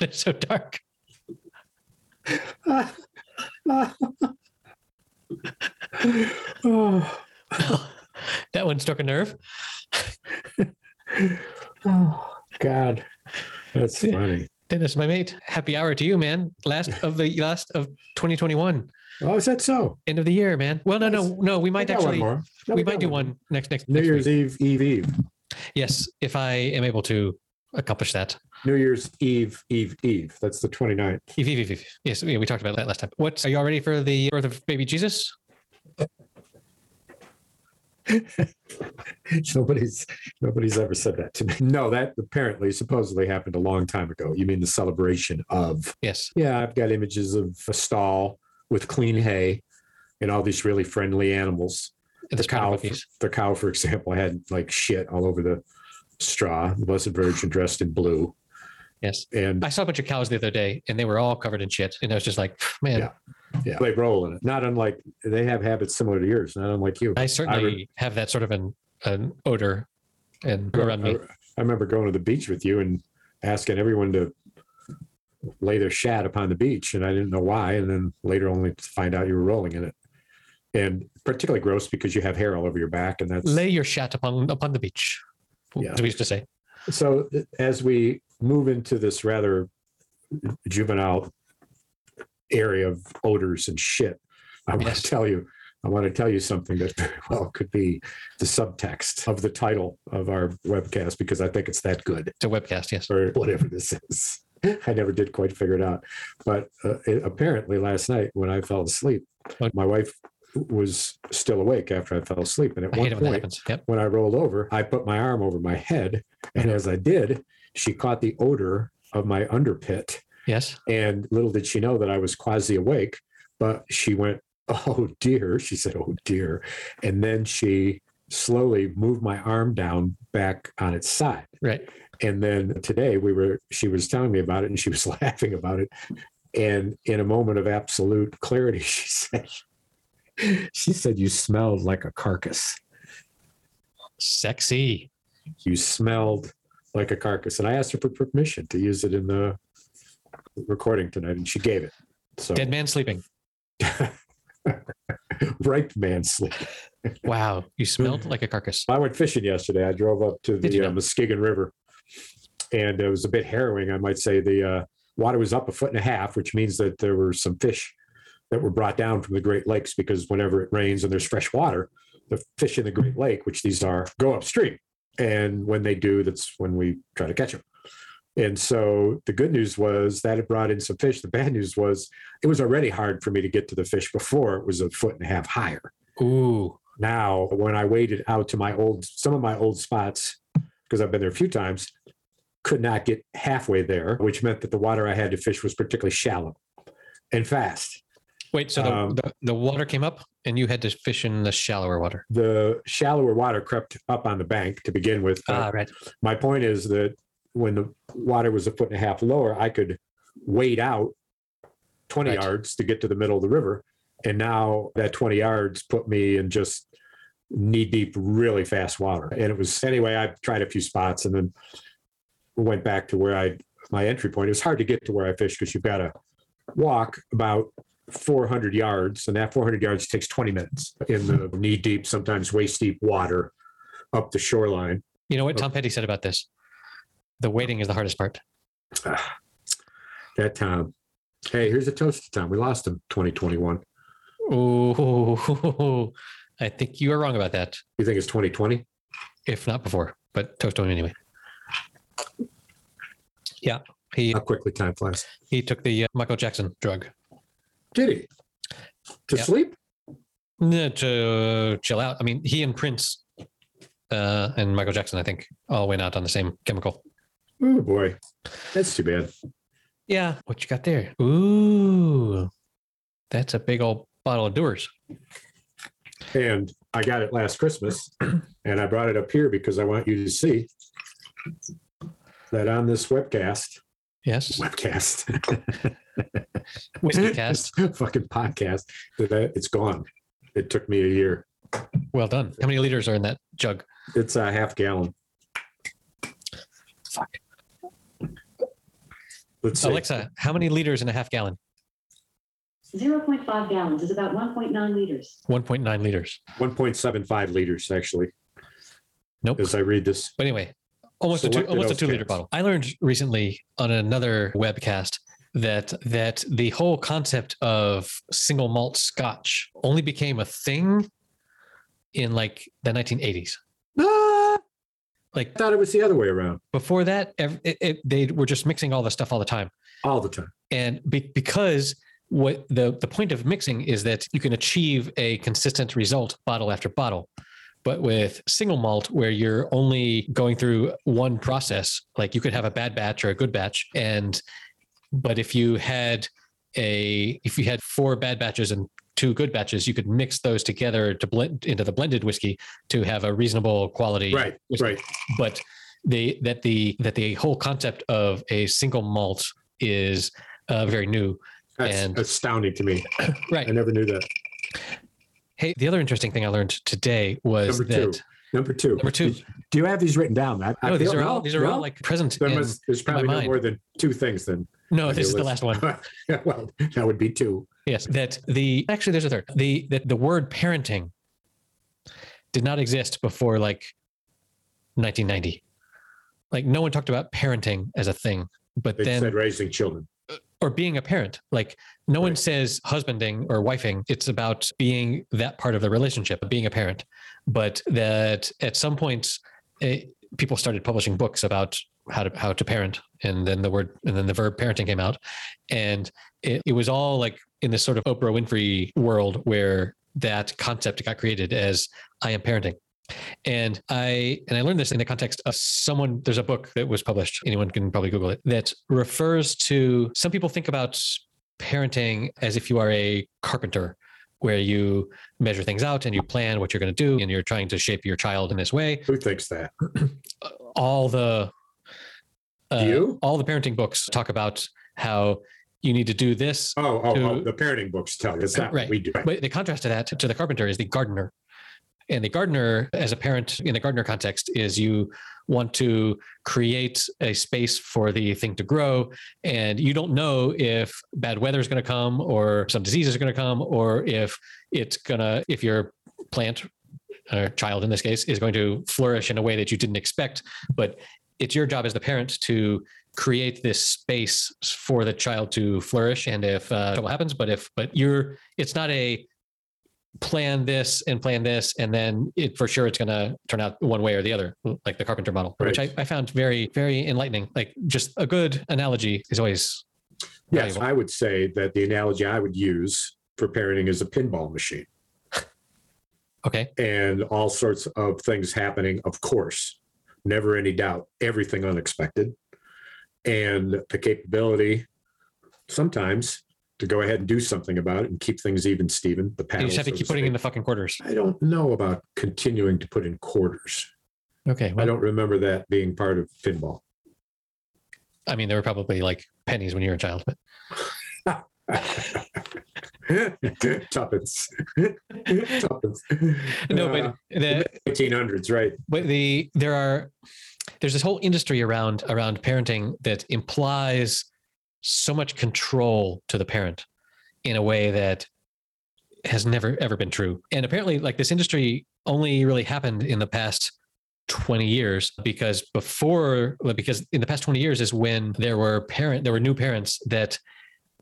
it's so dark. oh, that one struck a nerve. oh, God. That's funny. Dennis, my mate, happy hour to you, man. Last of the last of 2021, Oh, is that so? end of the year, man. Well, no, no, no. We We might one actually. No, we got might do one next next. New next Year's week. Eve, Eve, Eve. Yes, if I am able to accomplish that. New Year's Eve, Eve, Eve. That's the 29th. Eve, Eve, Eve, Eve. Yes, yeah, we talked about that last time. What are you all ready for the birth of baby Jesus? nobody's nobody's ever said that to me. No, that apparently supposedly happened a long time ago. You mean the celebration of? Yes. Yeah, I've got images of a stall with clean hay and all these really friendly animals. The The cow, monkeys. the cow, for example, had like shit all over the straw. The Blessed Virgin dressed in blue, Yes. and I saw a bunch of cows the other day, and they were all covered in shit. And I was just like, man, Yeah. yeah, they roll in it. Not unlike they have habits similar to yours. Not unlike you. I certainly have that sort of an, an odor and around me. I, I remember going to the beach with you and asking everyone to lay their shat upon the beach, and I didn't know why. And then later, only to find out you were rolling in it, and particularly gross because you have hair all over your back, and that's Lay your shat upon upon the beach. Yeah. As we used to say. so. As we move into this rather juvenile area of odors and shit, I want to tell you. I want to tell you something that very well could be the subtext of the title of our webcast because I think it's that good. It's a webcast, yes. or whatever this is. I never did quite figure it out. But uh, it- apparently, last night when I fell asleep, What? my wife was still awake after I fell asleep. And at I one it when point. Yep. when I rolled over, I put my arm over my head. And as I did, she caught the odor of my underpit. Yes. And little did she know that I was quasi awake. But she went, Oh dear. She said, Oh dear. And then she slowly moved my arm down back on its side. Right. And then today we were, she was telling me about it and she was laughing about it. And in a moment of absolute clarity, she said, she said, you smelled like a carcass. Sexy. You smelled like a carcass. And I asked her for permission to use it in the recording tonight and she gave it. So Dead man sleeping. ripe man sleep. Wow. You smelled like a carcass. I went fishing yesterday. I drove up to Did you the uh. Muskegon River, and it was a bit harrowing. I might say the uh, water was up a foot and a half, which means that there were some fish that were brought down from the Great Lakes because whenever it rains and there's fresh water, the fish in the Great Lake, which these are, go upstream. And when they do, that's when we try to catch them. And so the good news was that it brought in some fish. The bad news was it was already hard for me to get to the fish before it was a foot and a half higher Ooh. now when I waded out to my old some of my old spots because I've been there a few times, could not get halfway there, which meant that the water I had to fish was particularly shallow and fast. Wait, so the, Um, the, the water came up and you had to fish in the shallower water. The shallower water crept up on the bank to begin with. Ah, right. my point is that when the water was a foot and a half lower, I could wade out 20 Right. yards to get to the middle of the river. And now that 20 yards put me in just knee deep, really fast water. And it was, anyway, I tried a few spots and then went back to where I, my entry point. It was hard to get to where I fished because you've got to walk about 400 yards, and that 400 yards takes 20 minutes in the knee deep, sometimes waist deep water up the shoreline. You know what Tom Petty said about this? The waiting is the hardest part. Ah, that Tom. Hey, here's a toast to Tom. We lost him 2021. Oh, I think you are wrong about that. You think it's 2020? If not before, but toast to him anyway. Yeah, he How quickly time flies. he took the uh, Michael Jackson drug Did he? To Yeah. sleep? No, to chill out. I mean, he and Prince uh, and Michael Jackson, I think, all went out on the same chemical. Oh boy, that's too bad. Yeah, what you got there? Ooh, that's a big old bottle of Dewar's. And I got it last Christmas, and I brought it up here because I want you to see that on this webcast, Yes, webcast, whiskey cast. fucking podcast, that uh, it's gone. It took me a year. Well done. How many liters are in that jug? It's a half gallon. Fuck. Let's see. Alexa, how many liters in a half gallon? 0.5 gallons is about 1.9 liters. 1.9 liters. 1.75 liters, actually, Nope. as I read this. But anyway, almost a two, almost a two liter bottle. I learned recently on another webcast that that the whole concept of single malt Scotch only became a thing in like the 1980s. Ah, Like I thought it was the other way around before that, it, it, they were just mixing all the stuff all the time. all the time. and be, because what the the point of mixing is that you can achieve a consistent result bottle after bottle but with single malt where you're only going through one process like you could have a bad batch or a good batch and but if you had a if you had four bad batches and two good batches you could mix those together to blend into the blended whiskey to have a reasonable quality Right, whiskey right. but the that the that the whole concept of a single malt is uh, very new. That's And- astounding to me. Right. I never knew that. Hey, the other interesting thing I learned today was Number two. Number two. number two. Do you have these written down? I No, these feel- are all no, these are all like present. There in- must, there's probably no mind. more than two things then. no, this is the last one. well, that would be two. Yes, that the actually there's a third. The that the word parenting did not exist before like 1990. Like no one talked about parenting as a thing, but They then said raising children. Or being a parent. Like no one says husbanding or wifing. It's about being that part of the relationship, being a parent. But that at some point, eh, people started publishing books about how to how to parent, and then the word and then the verb parenting came out, and it, it was all like in this sort of Oprah Winfrey world where that concept got created as I am parenting. And I and I learned this in the context of someone. There's a book that was published. Anyone can probably Google it. That refers to some people think about parenting as if you are a carpenter, where you measure things out and you plan what you're going to do, and you're trying to shape your child in this way. Who thinks that? All the uh, You? all the parenting books talk about how you need to do this Oh, oh, oh the parenting books tell you. It's not Right. we do. But the contrast to that, to the carpenter, is the gardener. And the gardener, as a parent in the gardener context, is you want to create a space for the thing to grow. And you don't know if bad weather is going to come or some diseases are going to come or if it's going to, if your plant or child in this case is going to flourish in a way that you didn't expect. But it's your job as the parent to create this space for the child to flourish and if uh, happens but if but you're it's not a plan this and plan this and then it for sure it's going to turn out one way or the other like the carpenter model which I, I found very very enlightening like just a good analogy is always Yes, valuable. I would say that the analogy I would use for parenting is a pinball machine okay and all sorts of things happening, of course, never any doubt, everything unexpected. And the capability sometimes to go ahead and do something about it and keep things even, Stephen. The you just have to so keep putting in the fucking quarters I don't know about continuing to put in quarters. okay I don't remember that being part of pinball. I mean there were probably like pennies when you were a child but Tuppence. Tuppence. no Uh, but the 1800s, right? but the there are there's this whole industry around around parenting that implies so much control to the parent in a way that has never ever been true. And apparently like this industry only really happened in the past 20 years because before because in the past 20 years is when there were parent there were new parents that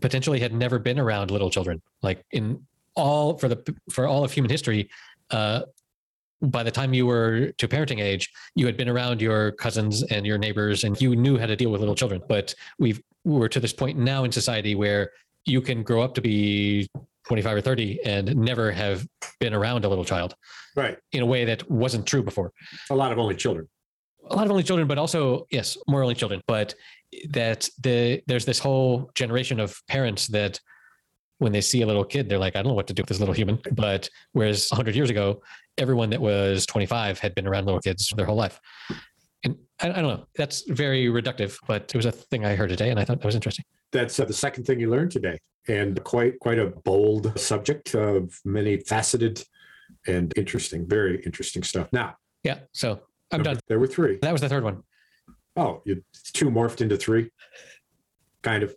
potentially had never been around little children. Like in all for the for all of human history uh by the time you were to parenting age you had been around your cousins and your neighbors and you knew how to deal with little children. But we've we're to this point now in society where you can grow up to be 25 or 30 and never have been around a little child Right. in a way that wasn't true before A lot of only children. a lot of only children, but also yes, more only children. But that the there's this whole generation of parents that when they see a little kid, they're like, I don't know what to do with this little human. But whereas 100 years ago, everyone that was 25 had been around little kids their whole life. I, I don't know. That's very reductive, but it was a thing I heard today, and I thought that was interesting. That's uh, the second thing you learned today, and quite quite a bold subject of many faceted and interesting, very interesting stuff. Now, Yeah. So I'm done. There were three. That was the third one. Oh, you two morphed into three. kind of.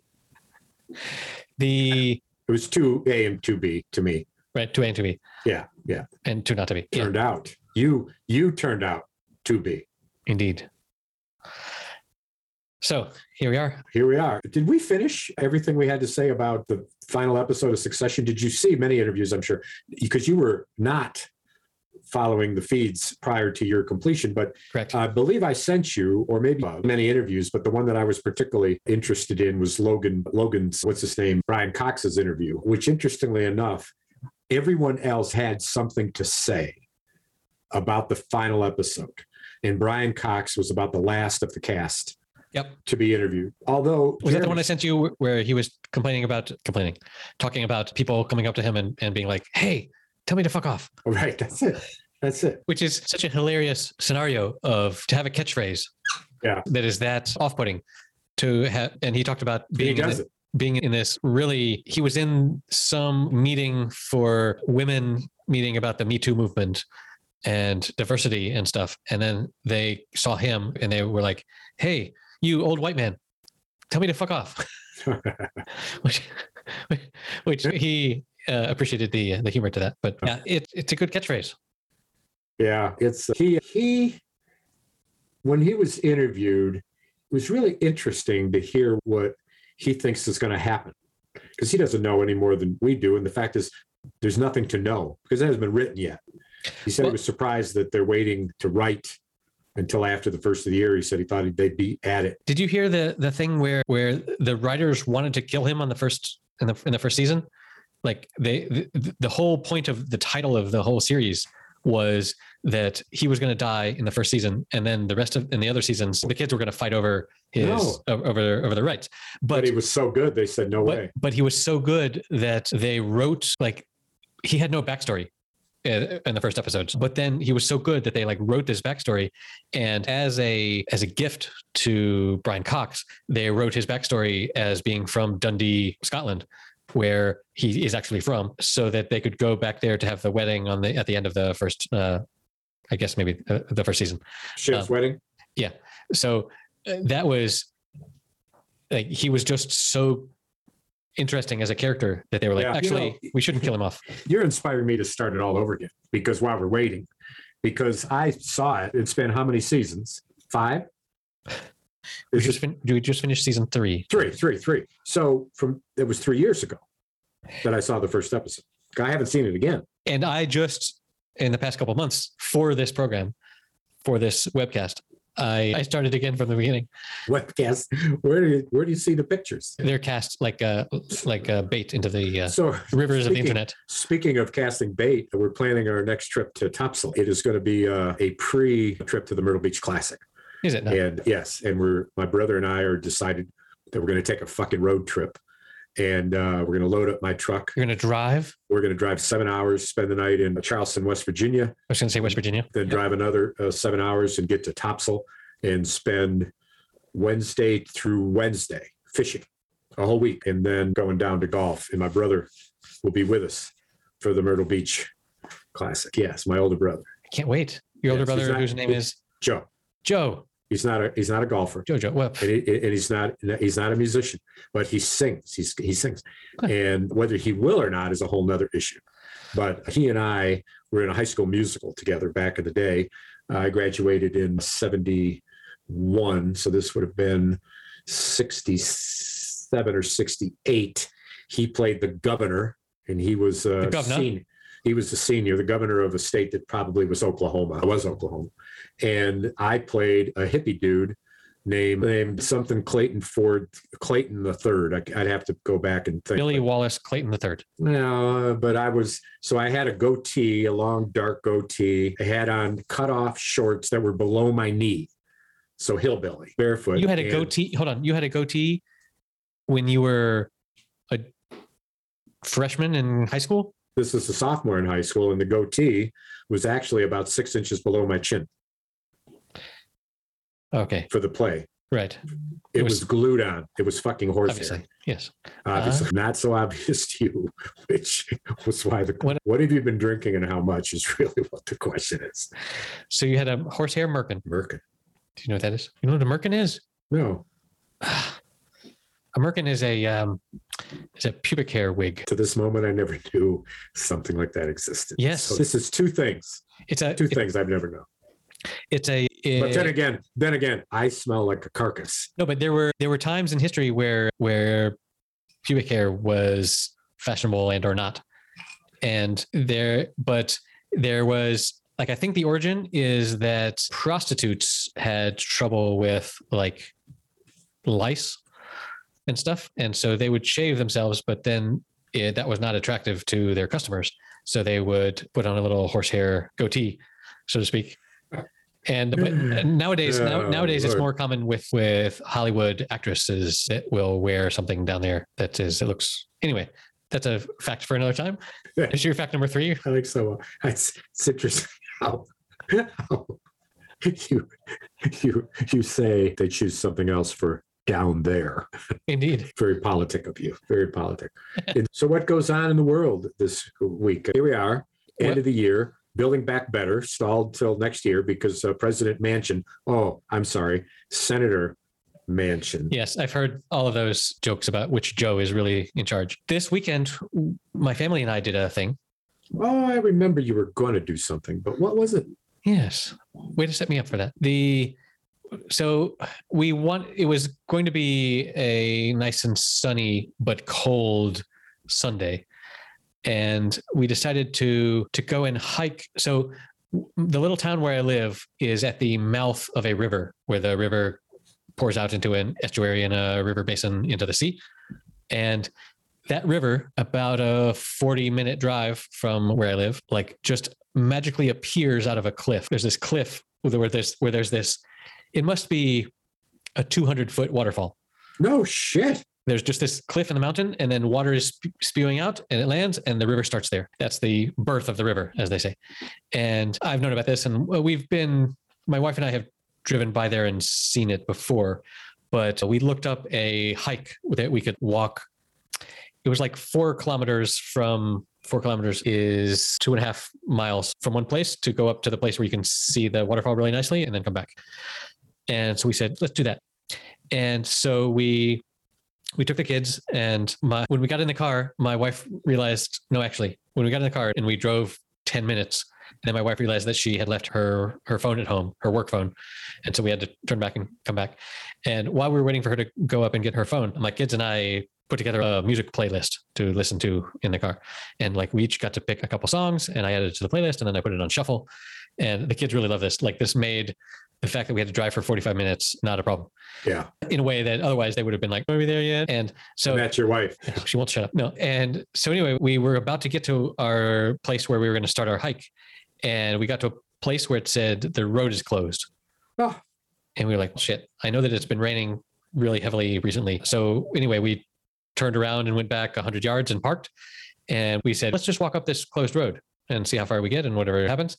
The It was two A and two B to me. right two A and two B Yeah, yeah. and two not to be. Yeah, Turned out you you turned out to be. indeed. So here we are. Here we are. Did we finish everything we had to say about the final episode of Succession? Did you see many interviews? I'm sure because you were not following the feeds prior to your completion, but Correct. I believe I sent you, or maybe uh, many interviews, but the one that I was particularly interested in was Logan, Logan's, what's his name? Brian Cox's interview, which interestingly enough, everyone else had something to say about the final episode. And Brian Cox was about the last of the cast Yep. to be interviewed. Although, Was that the one I sent you where he was complaining about complaining, talking about people coming up to him and, and being like, "Hey, tell me to fuck off," right, that's it. That's it. which is such a hilarious scenario of to have a catchphrase. Yeah. That is that off-putting to have. And he talked about being in does it. being in this really. He was in some meeting for women meeting about the Me Too movement and diversity and stuff, and then they saw him and they were like, "Hey, you old white man, tell me to fuck off." which which he uh, appreciated the the humor to that. But yeah, it, it's a good catchphrase. Yeah, it's he he when he was interviewed, it was really interesting to hear what he thinks is going to happen because he doesn't know any more than we do. And the fact is, there's nothing to know because it hasn't been written yet. He said Well- he was surprised that they're waiting to write until after the first of the year. He said he thought they'd be at it. Did you hear the the thing where where the writers wanted to kill him on the first in the in the first season? Like they the, the whole point of the title of the whole series was that he was going to die in the first season, and then the rest of in the other seasons, the kids were going to fight over his No. over over the rights. But, But he was so good, they said no but, way. but he was so good that they wrote like he had no backstory in in the first episodes but then he was so good that they like wrote this backstory and as a as a gift to brian cox they wrote his backstory as being from dundee scotland where he is actually from so that they could go back there to have the wedding on the at the end of the first uh i guess maybe uh, the first season Shiv's um, wedding. Yeah. So uh, that was like he was just so interesting as a character that they were like Yeah. You actually know- we shouldn't kill him off You're inspiring me to start it all over again because while we're waiting, because I saw it, it's been how many seasons? Five? we Is it just fin- we just finished season three Three, three, three. So from it was three years ago that I saw the first episode. I haven't seen it again. and i just in the past couple months for this program for this webcast i i started again from the beginning Webcast. Where do you where do you see the pictures? they're cast like uh like uh, bait into the uh, So rivers of the speaking- internet speaking of casting bait, we're planning our next trip to Topsail. It is going to be uh, a pre trip to the Myrtle Beach Classic. is it no. And yes, and we're my brother and I are decided that we're going to take a fucking road trip. And uh, we're going to load up my truck. you're gonna drive We're going to drive seven hours, spend the night in Charleston, West Virginia, i was gonna say west virginia then drive another uh, seven hours and get to Topsail and spend Wednesday through Wednesday fishing a whole week and then going down to golf. And my brother will be with us for the Myrtle Beach Classic. Yes, my older brother, i can't wait your older Yes, he's brother not- whose name is Joe. joe He's not a he's not a golfer. jojo well And, he, and he's not he's not a musician, but he sings. He's he sings, and whether he will or not is a whole nother issue. But he and I were in a high school musical together back in the day. I graduated in '71, so this would have been '67 or '68. He played the governor, and he was a The governor? senior. He was the senior, the governor of a state that probably was Oklahoma. I was Oklahoma, and I played a hippie dude named named something Clayton Ford Clayton the third. I, would have to go back and think. billy wallace clayton the third no, but I was so I had a goatee, a long dark goatee. I had on cut off shorts that were below my knee. So hillbilly, barefoot. you had a and- goatee hold on you had a goatee when you were a freshman in high school This is a sophomore in high school, and the goatee was actually about six inches below my chin okay for the play. right It, It was, was- glued on. It was fucking horsehair. obviously yes Obviously, not so obvious to you, which was why the What- what, have you been drinking and how much is really what the question is. so you had a horsehair merkin Merkin. do you know what that is you know what a merkin is No, A merkin is a um, is a pubic hair wig. To this moment, I never knew something like that existed. Yes. So this is two things. It's a Two it- things I've never known. It's a But then eh, again, then again, I smell like a carcass. no, but there were there were times in history where where pubic hair was fashionable and or not, and there but there was like I think the origin is that prostitutes had trouble with like lice and stuff, and so they would shave themselves, but then it, that was not attractive to their customers, so they would put on a little horsehair goatee, so to speak. And but mm. nowadays, now, nowadays it's more common with with Hollywood actresses that will wear something down there that is it looks anyway. That's a fact for another time. Is your fact number three? I think so. It's, it's interesting how, how you you you say they choose something else for down there. Indeed. Very politic of you. Very politic. And so what goes on in the world this week? Here we are, end What- of the year, building back better, stalled till next year because uh, President Manchin. Oh, I'm sorry, Senator Manchin. Yes, I've heard all of those jokes about which Joe is really in charge. This weekend, my family and I did a thing. Oh, I remember you were going to do something, but what was it? Yes. Way to set me up for that. The so we want it was going to be a nice and sunny but cold Sunday. And we decided to to go and hike. So the little town where I live is at the mouth of a river where the river pours out into an estuary and a river basin into the sea. And that river, about a 40 minute drive from where I live, like just magically appears out of a cliff. There's this cliff where there's where there's this, it must be a 200 foot waterfall. No shit. There's just this cliff in the mountain, and then water is spewing out, and it lands, and the river starts there. That's the birth of the river, as they say. And I've known about this, and uh, we've been, my wife and I have driven by there and seen it before, but we looked up a hike that we could walk. It was like four kilometers from four kilometers is two and a half miles from one place to go up to the place where you can see the waterfall really nicely and then come back. And so we said, let's do that. And so we we took the kids and my when we got in the car, my wife realized no, actually, when we got in the car and we drove 10 minutes, and then my wife realized that she had left her her phone at home, her work phone. And so we had to turn back and come back. And while we were waiting for her to go up and get her phone, my kids and I put together a music playlist to listen to in the car. And like we each got to pick a couple songs and I added it to the playlist and then I put it on shuffle. And the kids really love this. Like this made the fact that we had to drive for 45 minutes not a problem Yeah, in a way that otherwise they would have been like, are we there yet? And so and that's your wife. she won't shut up. No. And so anyway, we were about to get to our place where we were going to start our hike. And we got to a place where it said the road is closed. Oh. And we were like, shit, I know that it's been raining really heavily recently. So anyway, we turned around and went back 100 yards and parked. And we said, let's just walk up this closed road and see how far we get and whatever happens.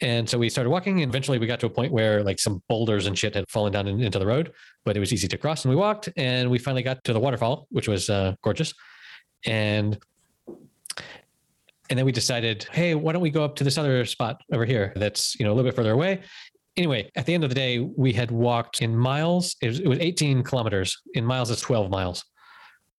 And so we started walking, and eventually we got to a point where like some boulders and shit had fallen down in- into the road, but it was easy to cross. And we walked, and we finally got to the waterfall, which was uh, gorgeous. And and then we decided, hey, why don't we go up to this other spot over here that's you know a little bit further away? Anyway, at the end of the day, we had walked in miles. It was, it was 18 kilometers. In miles, it's 12 miles,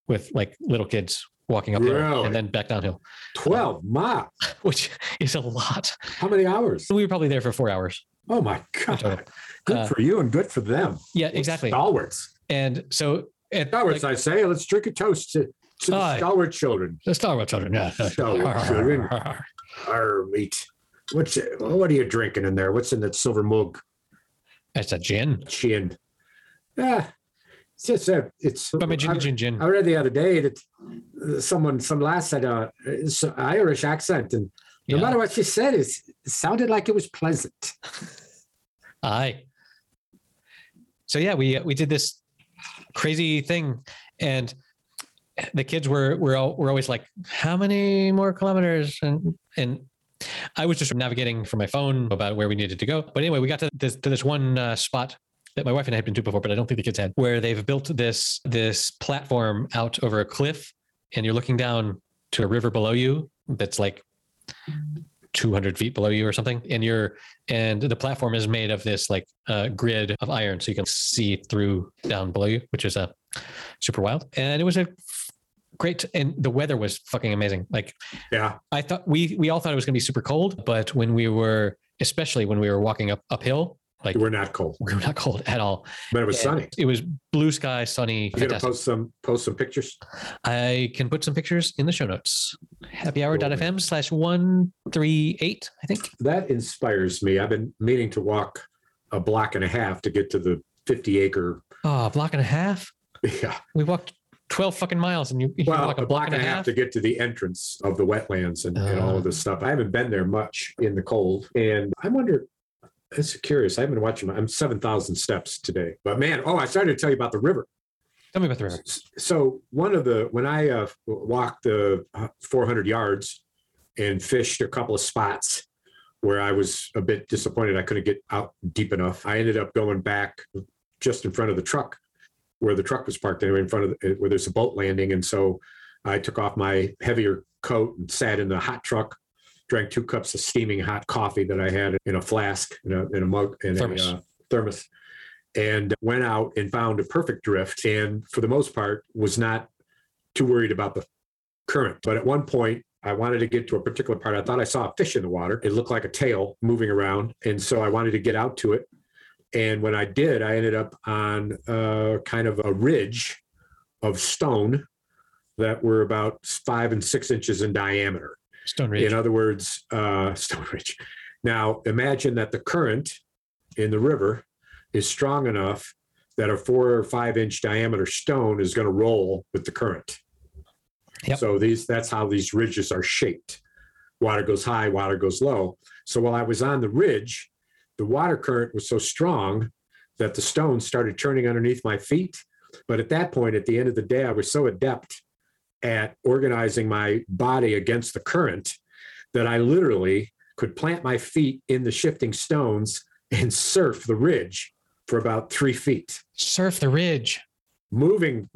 with like little kids walking up Really? and then back downhill, 12 miles. which is a lot. How many hours? We were probably there for four hours. Oh my. God. Good Uh, for you and good for them. Yeah, exactly. Stalwarts. And so at Stalwarts, like, I say. Let's drink a toast to, to the stalwart children. the Star Wars children, yeah. Stalwart children. Our meat. What's what are you drinking in there? What's in that silver mug? That's a gin. Gin. Yeah. It's just a, it's But my gin, I. I read the other day that uh, someone, some lass had a Irish accent, and no Yeah. matter what she said, it's, it sounded like it was pleasant. Aye. So yeah, we we did this crazy thing, and the kids were were all, were always like, "How many more kilometers?" And and I was just navigating from my phone about where we needed to go. But anyway, we got to this to this one uh, spot that my wife and I had been to before, but I don't think the kids had, where they've built this this platform out over a cliff, and you're looking down to a river below you that's like 200 feet below you or something and you're and the platform is made of this like uh, grid of iron so you can see through down below you which is a super wild. And it was a great, and the weather was fucking amazing. Like Yeah. I thought we we all thought it was going to be super cold, but when we were, especially when we were walking up uphill, like We're not cold, we were not cold at all. but it was And sunny. It was blue sky, sunny, You gonna post some post some pictures? I can put some pictures in the show notes. Happyhour.fm slash one three eight, I think. That inspires me. I've been meaning to walk a block and a half to get to the 50 acre. Oh, a block and a half. Yeah. We walked twelve fucking miles, and you, you Well, walk a block and a half to get to the entrance of the wetlands and, and all of this ah. stuff. I haven't been there much in the cold. And I wonder, it's curious. I've been watching, my- I'm 7,000 steps today. But man, oh, I started to tell you about the river. Tell me about the river. So one of the when I uh, walked the uh, 400 yards and fished a couple of spots where I was a bit disappointed I couldn't get out deep enough. I ended up going back just in front of the truck where the truck was parked anyway in front of the, where there's a boat landing and so I took off my heavier coat and sat in the hot truck drank two cups of steaming hot coffee that I had in a flask in a, in a mug in Thermos. a uh, thermos and went out and found a perfect drift and for the most part was not too worried about the current. But at one point i wanted to get to a particular part. I thought i saw a fish in the water. It looked like a tail moving around and so i wanted to get out to it. And when i did i ended up on uh, kind of a ridge of stone that were about five and six inches in diameter Stone Ridge. in other words, uh, Stone Ridge. Now, imagine that the current in the river is strong enough that a four or five inch diameter stone is going to roll with the current. Yep. So these that's how these ridges are shaped. Water goes high, water goes low. So while I was on the ridge, the water current was so strong that the stones started turning underneath my feet. But at that point, at the end of the day, I was so adept at organizing my body against the current that I literally could plant my feet in the shifting stones and surf the ridge for about three feet, Surf the Ridge. moving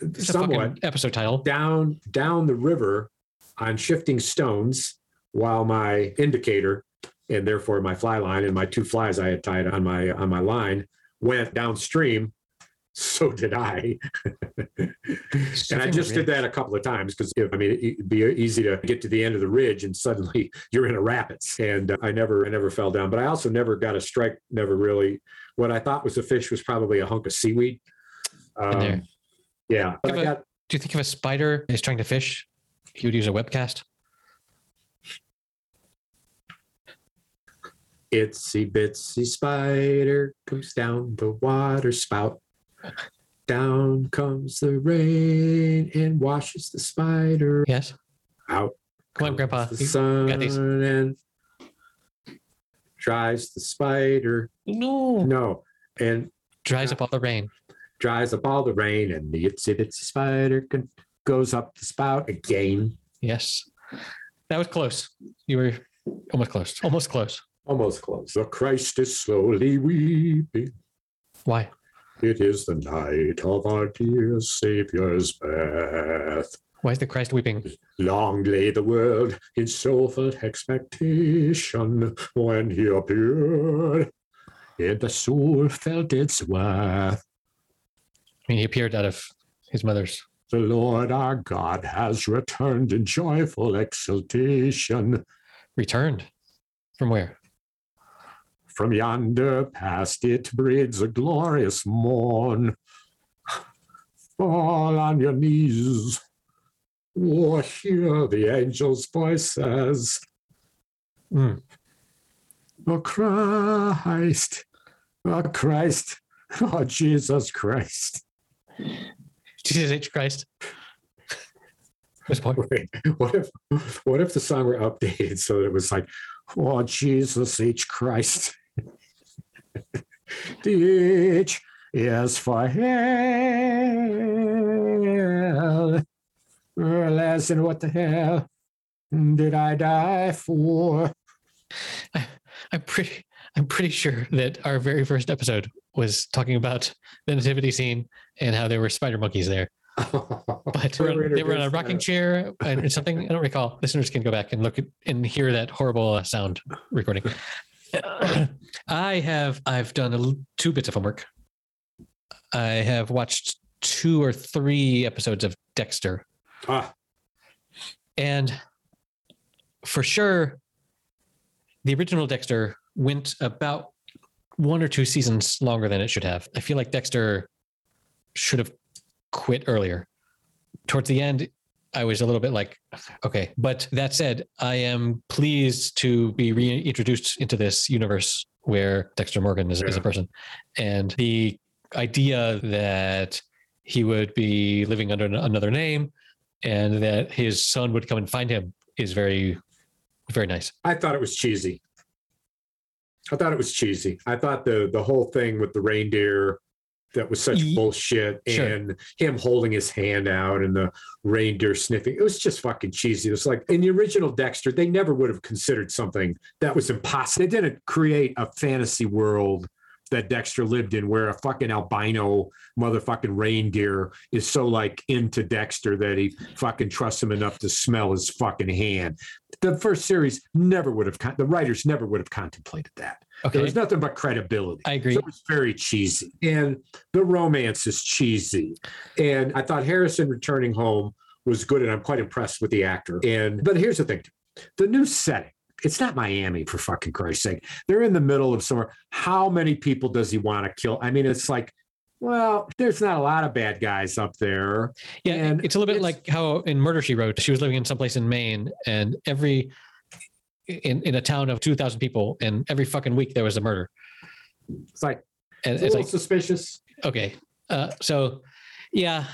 It's somewhat episode title. down down the river on shifting stones while my indicator and therefore my fly line and my two flies I had tied on my on my line went downstream. So did I. and I just did that a couple of times because I mean it'd be easy to get to the end of the ridge and suddenly you're in a rapids. And uh, I never I never fell down, but I also never got a strike. Never really. What I thought was a fish was probably a hunk of seaweed. Um, yeah, but I got Do you think if a spider is trying to fish, he would use a webcast? Itsy bitsy spider comes down the water spout. Down comes the rain and washes the spider Yes. out. Come on, Grandpa. The sun got these. and dries the spider. No. No, and Dries up all the rain. dries up all the rain, and the itsy bitsy spider can, goes up the spout again. Yes. That was close. You were almost close. Almost close. Almost close. The Christ is slowly weeping. Why? It is the night of our dear Savior's birth. Why is the Christ weeping? Long lay the world in soulful expectation when he appeared, and the soul felt its worth. I mean, he appeared out of his mother's. The Lord our God has returned in joyful exultation. Returned. From where? From yonder past it breeds a glorious morn. Fall on your knees. or hear the angels' voices. Mm. Oh, Christ. Oh, Christ. Oh, Jesus Christ. Jesus H. Christ. Point? Wait, what if what if the song were updated so that it was like, oh Jesus H Christ. the H is for hell. As in what the hell did I die for? I'm pretty I'm pretty sure that our very first episode was talking about the nativity scene and how there were spider monkeys there. But they were, on- they were on a rocking chair and something. I don't recall. Listeners can go back and look at and hear that horrible uh, sound recording. I have I've done a, two bits of homework. I have watched two or three episodes of Dexter. Ah, And for sure, the original Dexter went about one or two seasons longer than it should have. I feel like Dexter should have quit earlier. Towards the end, I was a little bit like, okay. But that said, I am pleased to be reintroduced into this universe where Dexter Morgan is, is a person. And the idea that he would be living under another name and that his son would come and find him is very, very nice. I thought it was cheesy. I thought it was cheesy. I thought the the whole thing with the reindeer that was such bullshit Sure. and him holding his hand out and the reindeer sniffing. It was just fucking cheesy. It was like in the original Dexter, they never would have considered something that was impossible. They didn't create a fantasy world that Dexter lived in where a fucking albino motherfucking reindeer is so like into Dexter that he fucking trusts him enough to smell his fucking hand. The first series never would have, the writers never would have contemplated that. There Okay. was nothing but credibility. I agree. So it was very cheesy. And the romance is cheesy. And I thought Harrison returning home was good, and I'm quite impressed with the actor. And but here's the thing: the new setting. It's not Miami, for fucking Christ's sake. They're in the middle of somewhere. How many people does he want to kill? I mean, it's like, well, there's not a lot of bad guys up there. Yeah, And it's a little bit like how in Murder She Wrote, she was living in someplace in Maine, and every in in a town of two thousand people, and every fucking week there was a murder, It's like and it's a it's little like suspicious. okay, uh, so yeah,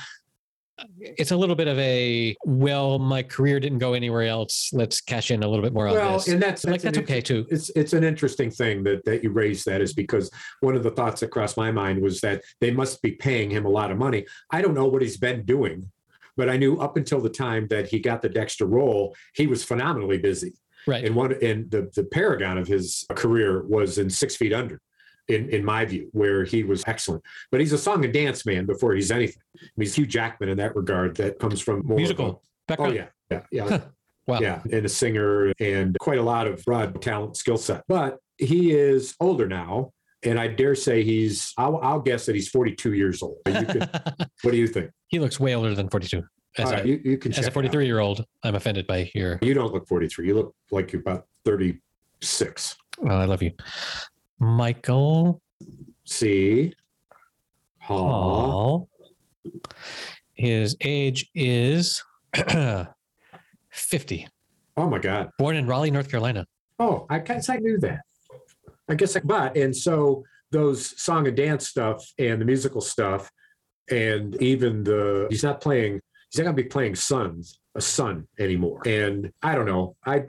it's a little bit of a well, my career didn't go anywhere else. Let's cash in a little bit more on Well, this. and that's, like that's okay too. It's it's an interesting thing that that you raised that is because one of the thoughts that crossed my mind was that they must be paying him a lot of money. I don't know what he's been doing, but I knew up until the time that he got the Dexter role, he was phenomenally busy. Right. And one and the the paragon of his career was in Six Feet Under. In, in my view, where he was excellent, but he's a song and dance man before he's anything. I mean, he's Hugh Jackman in that regard. That comes from more of Musical Oh yeah, yeah, yeah. Wow. Yeah, and a singer and quite a lot of broad talent skill set. But he is older now, and I dare say he's. I'll, I'll guess that he's 42 years old. You could, what do you think? he looks way older than forty two. As, right, a, you, you as a forty three year old, I'm offended by your. You don't look 43. You look like you're about 36. Well, I love you, Michael Hall. Hall. His age is 50. Oh my God. Born in Raleigh, North Carolina. Oh, I guess I knew that. I guess, I, but and so those song and dance stuff and the musical stuff, and even the he's not playing. He's not going to be playing sons a son anymore. And I don't know. I,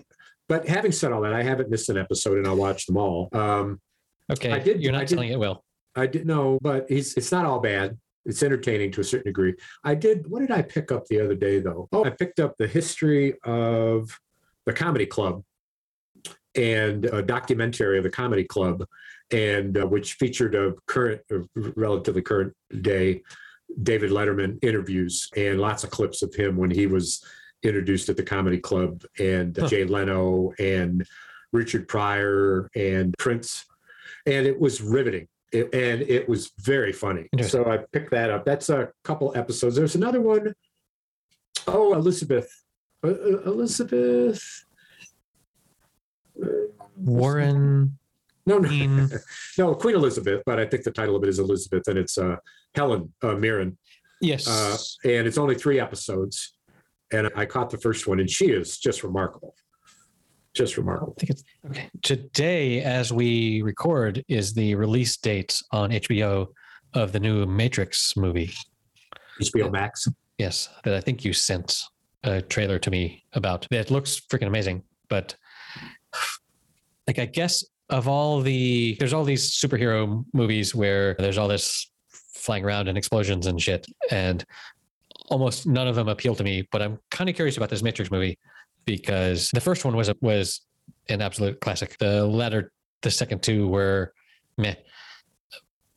but having said all that, I haven't missed an episode, and I'll watch them all. Um, Okay, I did- you're I not did- telling it well. I didn't know, but he's it's not all bad. It's entertaining to a certain degree. I did. What did I pick up the other day though? Oh, I picked up the history of the comedy club and a documentary of the comedy club, and uh, which featured a current, a relatively current day David Letterman interviews and lots of clips of him when he was introduced at the comedy club and Huh. Jay Leno and Richard Pryor and Prince. And it was riveting. It- and it was very funny. So I picked that up. That's a couple episodes. There's another one. Oh, Elizabeth. Uh, uh, Elizabeth. Uh, Warren No, no, Queen. no, Queen Elizabeth, but I think the title of it is Elizabeth, and it's uh, Helen uh, Mirren, Yes. uh, and it's only three episodes, and I caught the first one, and she is just remarkable, just remarkable. I think it's okay. Today, as we record, is the release date on HBO of the new Matrix movie. HBO Max. Yes, that I think you sent a trailer to me about. It looks freaking amazing. But like, I guess of all the, there's all these superhero movies where there's all this flying around and explosions and shit, and almost none of them appeal to me. But I'm kind of curious about this Matrix movie because the first one was a, was an absolute classic. The latter, the second two were meh,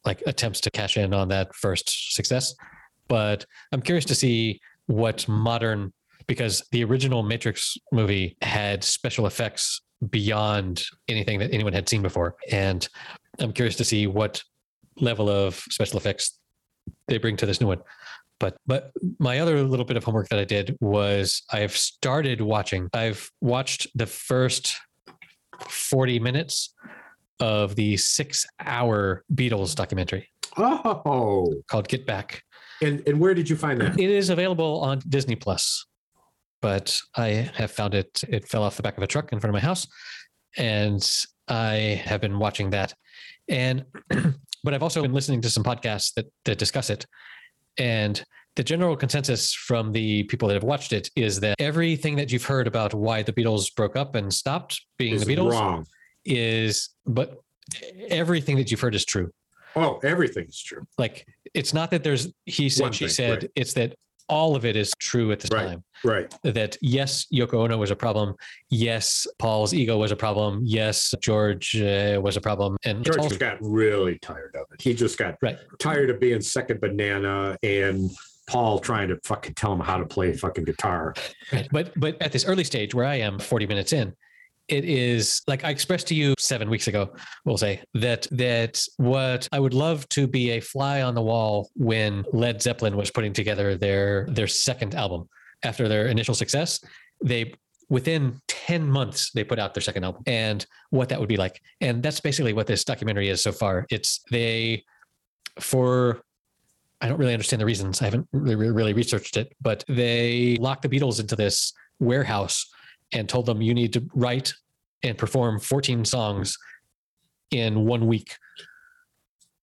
like attempts to cash in on that first success. But I'm curious to see what modern because the original Matrix movie had special effects beyond anything that anyone had seen before. And I'm curious to see what level of special effects they bring to this new one. But but my other little bit of homework that I did was I've started watching. I've watched the first 40 minutes of the six hour Beatles documentary Oh, called Get Back. and and where did you find that? It is available on Disney Plus, but I have found it. It fell off the back of a truck in front of my house, and I have been watching that. And but I've also been listening to some podcasts that that discuss it, and the general consensus from the people that have watched it is that everything that you've heard about why the Beatles broke up and stopped being Is the Beatles wrong. is, but everything that you've heard is true Oh, everything's true. like it's not that there's he said One she thing, said right. it's that all of it is true at the Right. time Right. that yes yoko ono was a problem yes paul's ego was a problem yes george uh, was a problem and George just got really tired of it. He just got Right. tired of being second banana and Paul trying to fucking tell him how to play fucking guitar. Right. but but at this early stage where i am 40 minutes in it is like i expressed to you seven weeks ago we'll say that that what i would love to be a fly on the wall when led zeppelin was putting together their their second album. After their initial success they within 10 months they put out their second album and what that would be like. And that's basically what this documentary is so far. It's they for i don't really understand the reasons. I haven't really, really researched it but they locked the beatles into this warehouse and told them you need to write and perform 14 songs in one week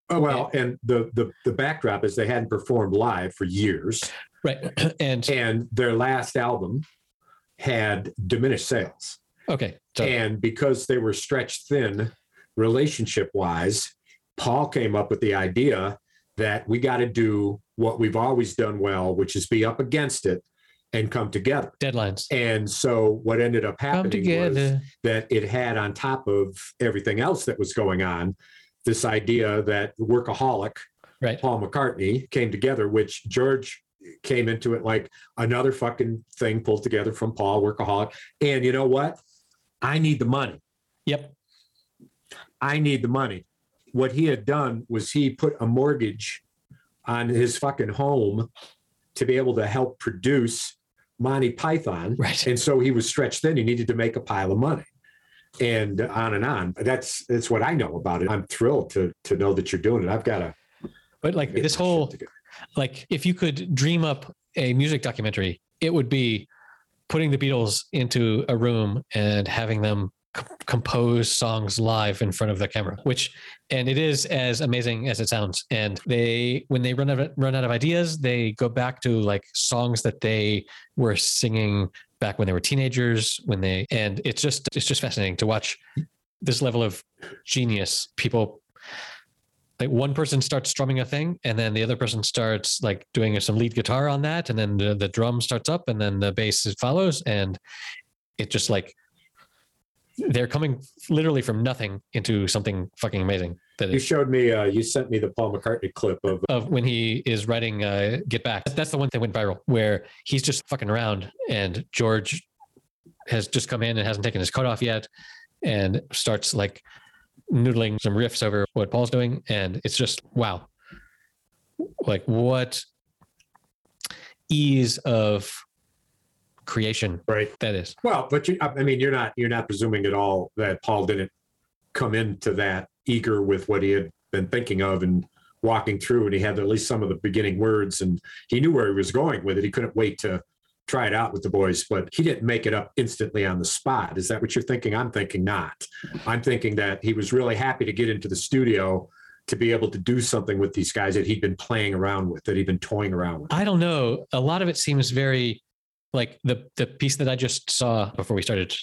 Oh well, and the the the backdrop is they hadn't performed live for years, right and and their last album had diminished sales. okay so And because they were stretched thin relationship wise, Paul came up with the idea that we got to do what we've always done well, which is be up against it and come together. deadlines And so what ended up happening was that it had on top of everything else that was going on, this idea that workaholic right Paul McCartney came together, which George came into it like another fucking thing pulled together from Paul, workaholic. And you know what? I need the money. yep I need the money. What he had done was he put a mortgage on his fucking home to be able to help produce Monty Python. right And so he was stretched thin. He needed to make a pile of money. And on and on. That's that's what I know about it. I'm thrilled to to know that you're doing it. I've got to but like this whole like if you could dream up a music documentary it would be putting the beatles into a room and having them compose songs live in front of the camera which and it is as amazing as it sounds. And they when they run out of, run out of ideas they go back to like songs that they were singing back when they were teenagers when they and it's just it's just fascinating to watch this level of genius. People like one person starts strumming a thing and then the other person starts like doing some lead guitar on that and then the, the drum starts up and then the bass follows and it just like they're coming literally from nothing into something fucking amazing that You is showed me, uh, you sent me the Paul McCartney clip of of when he is writing uh get back. That's the one that went viral where he's just fucking around and george has just come in and hasn't taken his coat off yet and starts like noodling some riffs over what paul's doing. And it's just wow. Like what ease of creation right. that is Well, but you, I mean, you're not you're not presuming at all that Paul didn't come into that eager with what he had been thinking of and walking through, and he had at least some of the beginning words, and he knew where he was going with it. He couldn't wait to try it out with the boys, but he didn't make it up instantly on the spot. Is that what you're thinking? I'm thinking not. I'm thinking that he was really happy to get into the studio to be able to do something with these guys that he'd been playing around with, that he'd been toying around with. I don't know. A lot of it seems very like the the piece that I just saw before we started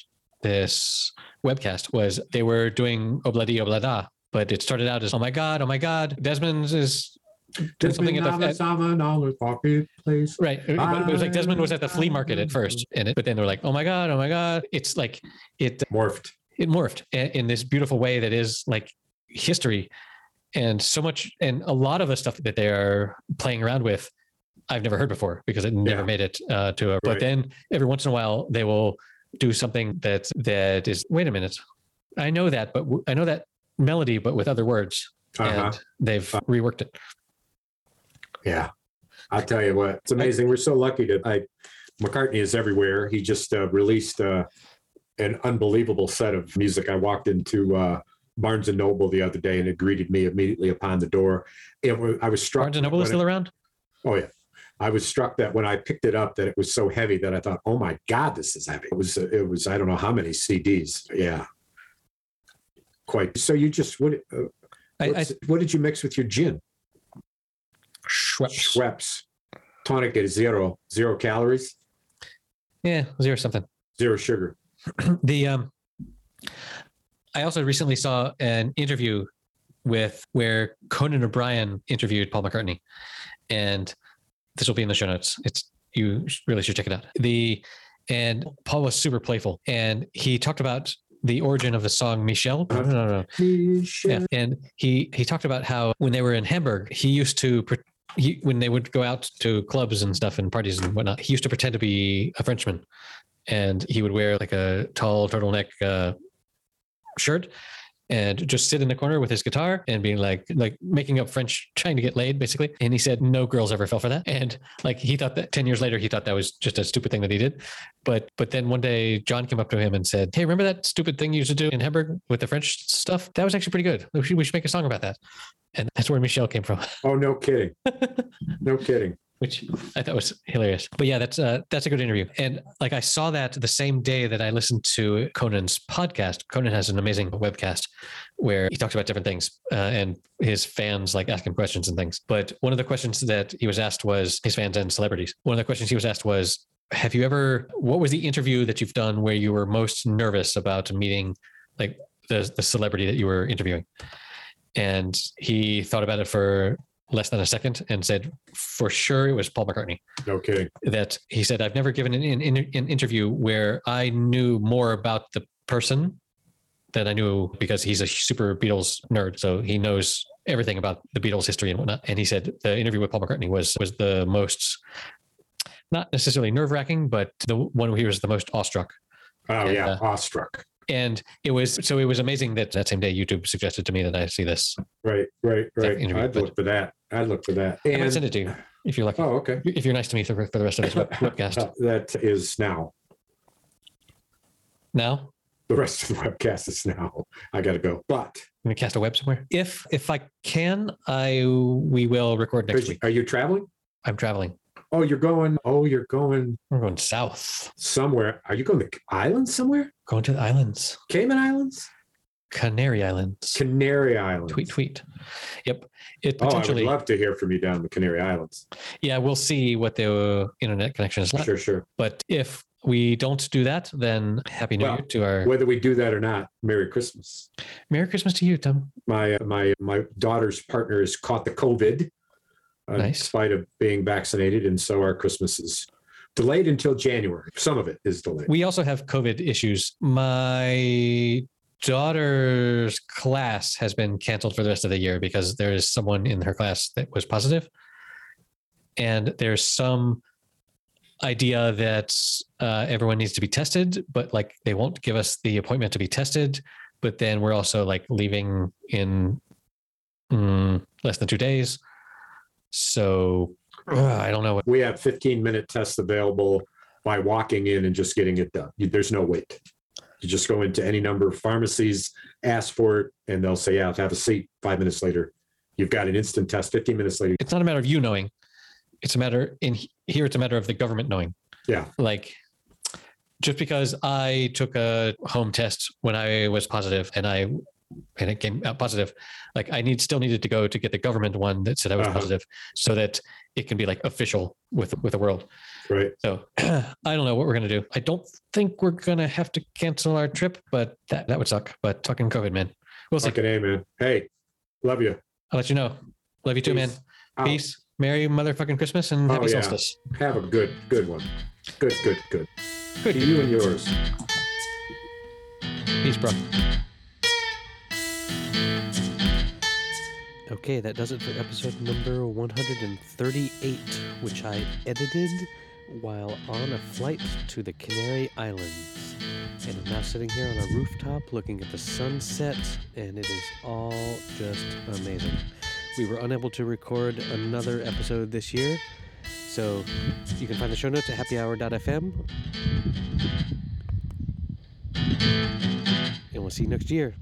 this webcast was they were doing Ob-La-Di Ob-La-Da, but it started out as oh my god, oh my god, Desmond is doing something at the at, place. right. But it was like Desmond was at the flea market at ah. first, and it, but then they're like oh my god, oh my god. It's like it Morphed. it morphed in this beautiful way that is like history and so much and a lot of the stuff that they are playing around with i've never heard before because it never Yeah. made it uh, to a but then every once in a while they will do something that that is wait a minute i know that but w- i know that melody but with other words Uh-huh. and they've reworked it Yeah. I'll tell you what, it's amazing. We're so lucky to I McCartney is everywhere. He just uh, released uh, an unbelievable set of music. I walked into uh, Barnes and Noble the other day and it greeted me immediately upon the door. It I was struck. Barnes and Noble is still around. Oh yeah. I was struck that when I picked it up that it was so heavy that I thought, "Oh my god, this is heavy." It was it was I don't know how many CDs. Yeah. Quite. So you just what uh, I, I what did you mix with your gin? Schweppes. Schweppes. Tonic is zero, zero calories, Yeah, zero something. zero sugar. the um I also recently saw an interview with where Conan O'Brien interviewed Paul McCartney, and this will be in the show notes. It's you really should check it out. The and Paul was super playful, and he talked about the origin of the song Michelle. No, no, no, no. Yeah, and he he talked about how when they were in Hamburg, he used to he, when they would go out to clubs and stuff and parties and whatnot, he used to pretend to be a Frenchman, and he would wear like a tall turtleneck uh, shirt and just sit in the corner with his guitar and being like like making up French, trying to get laid basically. And he said no girls ever fell for that. And like he thought that ten years later he thought that was just a stupid thing that he did. But but then one day John came up to him and said, Hey, remember that stupid thing you used to do in Hamburg with the French stuff? That was actually pretty good. We should, we should make a song about that. And that's where Michelle came from, Oh, no kidding. No kidding. Which I thought was hilarious. But yeah, that's uh, that's a good interview. And like I saw that the same day that I listened to Conan's podcast. Conan has an amazing webcast where he talks about different things uh, and his fans like ask him questions and things. But one of the questions that he was asked was his fans and celebrities. One of the questions he was asked was, "Have you ever? What was the interview that you've done where you were most nervous about meeting, like the the celebrity that you were interviewing?" And he thought about it for less than a second and said, "For sure, it was Paul McCartney." No kidding. that he said, I've never given an, an, an interview where I knew more about the person than I knew because he's a super Beatles nerd. So he knows everything about the Beatles history and whatnot. And he said the interview with Paul McCartney was was the most not necessarily nerve wracking, but the one where he was the most awestruck. Oh, And, yeah. uh, Awestruck. And it was so it was amazing that that same day YouTube suggested to me that I see this. Right, right, right. interview, I'd but- look for that. I'd look for that. And, I might send it to you if you're lucky. oh, okay. If you're nice to me for, for the rest of this webcast. Uh, that is now. Now, The rest of the webcast is now. I got to go. But I'm gonna cast a web somewhere. If if I can, I we will record next week. are you traveling? I'm traveling. Oh, you're going. Oh, you're going We're going south, somewhere. Are you going to the islands somewhere? going to the islands, Cayman Islands? Canary Islands. Canary Islands. Tweet, tweet. Yep. It Oh, I would potentially. love to hear from you down the Canary Islands. yeah, we'll see what the internet connection is like. Sure, sure. But if we don't do that, then happy New Well, Year to our Whether we do that or not, Merry Christmas. Merry Christmas to you, Tom. My my my daughter's partner has caught the COVID, uh, Nice. in spite of being vaccinated, and so our Christmas is delayed until January. Some of it is delayed. We also have COVID issues. My daughter's class has been canceled for the rest of the year because there is someone in her class that was positive. And there's some idea that uh, everyone needs to be tested, but like they won't give us the appointment to be tested. But then we're also like leaving in mm, less than two days. So ugh, I don't know. What, we have 15 minute tests available by walking in and just getting it done. There's no wait. You just go into any number of pharmacies, ask for it, and they'll say, "Yeah, have a seat." Five minutes later, you've got an instant test. 15 minutes later, it's not a matter of you knowing. It's a matter in here. It's a matter of the government knowing. yeah, like just because I took a home test when I was positive and I and it came out positive, like I need still needed to go to get the government one that said I was Uh-huh. positive, so that it can be like official with with the world. right. So I don't know what we're gonna do. I don't think we're gonna have to cancel our trip, but that that would suck. But talking COVID, man. We'll see. Fucking A, man. Hey, love you. I'll let you know. Love you too, man. Peace. Out. Peace. Merry motherfucking Christmas and Oh, happy yeah. solstice. Have a good, good one. Good, good, good. Good. To you and yours. Peace, bro. Okay, that does it for episode number 138, which I edited while on a flight to the Canary Islands. And I'm now sitting here on a rooftop looking at the sunset, and it is all just amazing. we were unable to record another episode this year. So you can find the show notes at happyhour.fm. And we'll see you next year.